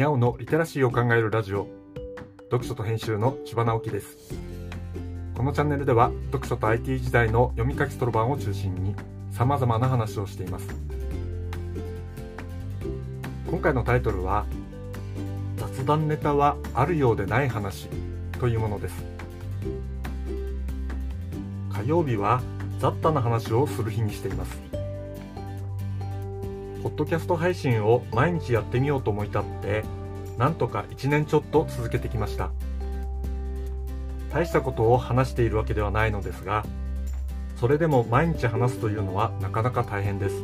にゃおのリテラシーを考えるラジオ。読書と編集の千葉直樹です。このチャンネルでは読書と IT 時代の読み書きそろばんを中心に様々な話をしています。今回のタイトルは雑談ネタはあるようでない話というものです。火曜日は雑多な話をする日にしています。ポッドキャスト配信を毎日やってみようと思い立ってなんとか1年ちょっと続けてきました。大したことを話しているわけではないのですがそれでも毎日話すというのはなかなか大変です。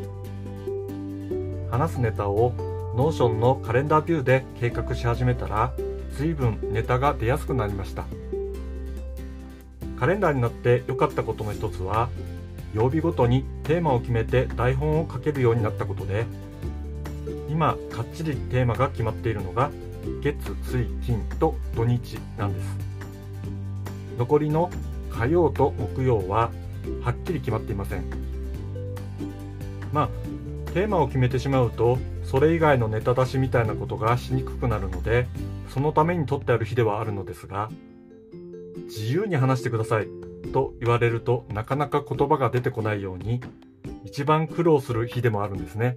話すネタを Notion のカレンダービューで計画し始めたら随分ネタが出やすくなりました。カレンダーになって良かったことの一つは曜日ごとにテーマを決めて台本を書けるようになったことで今かっちりテーマが決まっているのが月水金と土日なんです。残りの火曜と木曜ははっきり決まっていません。まあテーマを決めてしまうとそれ以外のネタ出しみたいなことがしにくくなるのでそのために取ってある日ではあるのですが自由に話してください。と言われるとなかなか言葉が出てこないように一番苦労する日でもあるんですね。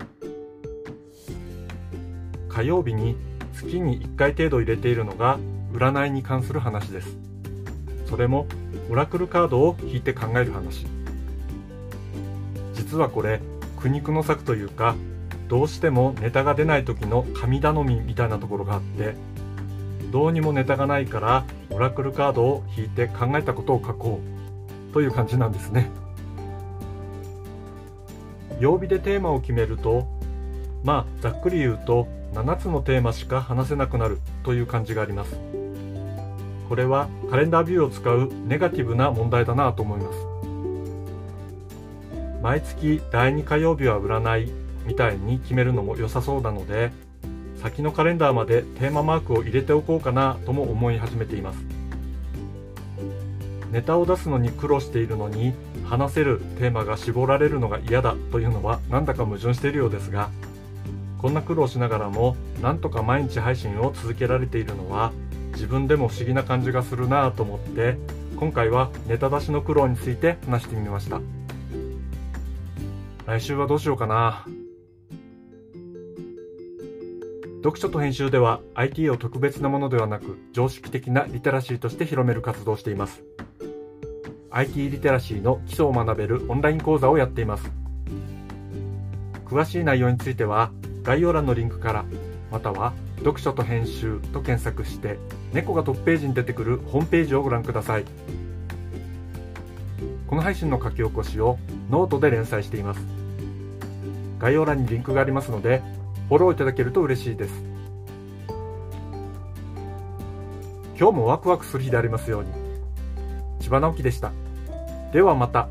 火曜日に月に1回程度入れているのが占いに関する話です。それもオラクルカードを引いて考える話。実はこれ苦肉の策というかどうしてもネタが出ない時の神頼みみたいなところがあってどうにもネタがないからオラクルカードを引いて考えたことを書こう。という感じなんですね。曜日でテーマを決めるとまあざっくり言うと7つのテーマしか話せなくなるという感じがあります。これはカレンダービューを使うネガティブな問題だなと思います。毎月第2火曜日は占いみたいに決めるのも良さそうなので先のカレンダーまでテーママークを入れておこうかなとも思い始めています。ネタを出すのに苦労しているのに話せるテーマが絞られるのが嫌だというのはなんだか矛盾しているようですがこんな苦労しながらもなんとか毎日配信を続けられているのは自分でも不思議な感じがするなぁと思って今回はネタ出しの苦労について話してみました。来週はどうしようかな。読書と編集では IT を特別なものではなく常識的なリテラシーとして広める活動をしています。IT リテラシーの基礎を学べるオンライン講座をやっています。詳しい内容については概要欄のリンクからまたは読書と編集と検索して猫がトップページに出てくるホームページをご覧ください。この配信の書き起こしをノートで連載しています。概要欄にリンクがありますのでフォローいただけると嬉しいです。今日もワクワクする日でありますように。千葉直樹でしたではまた。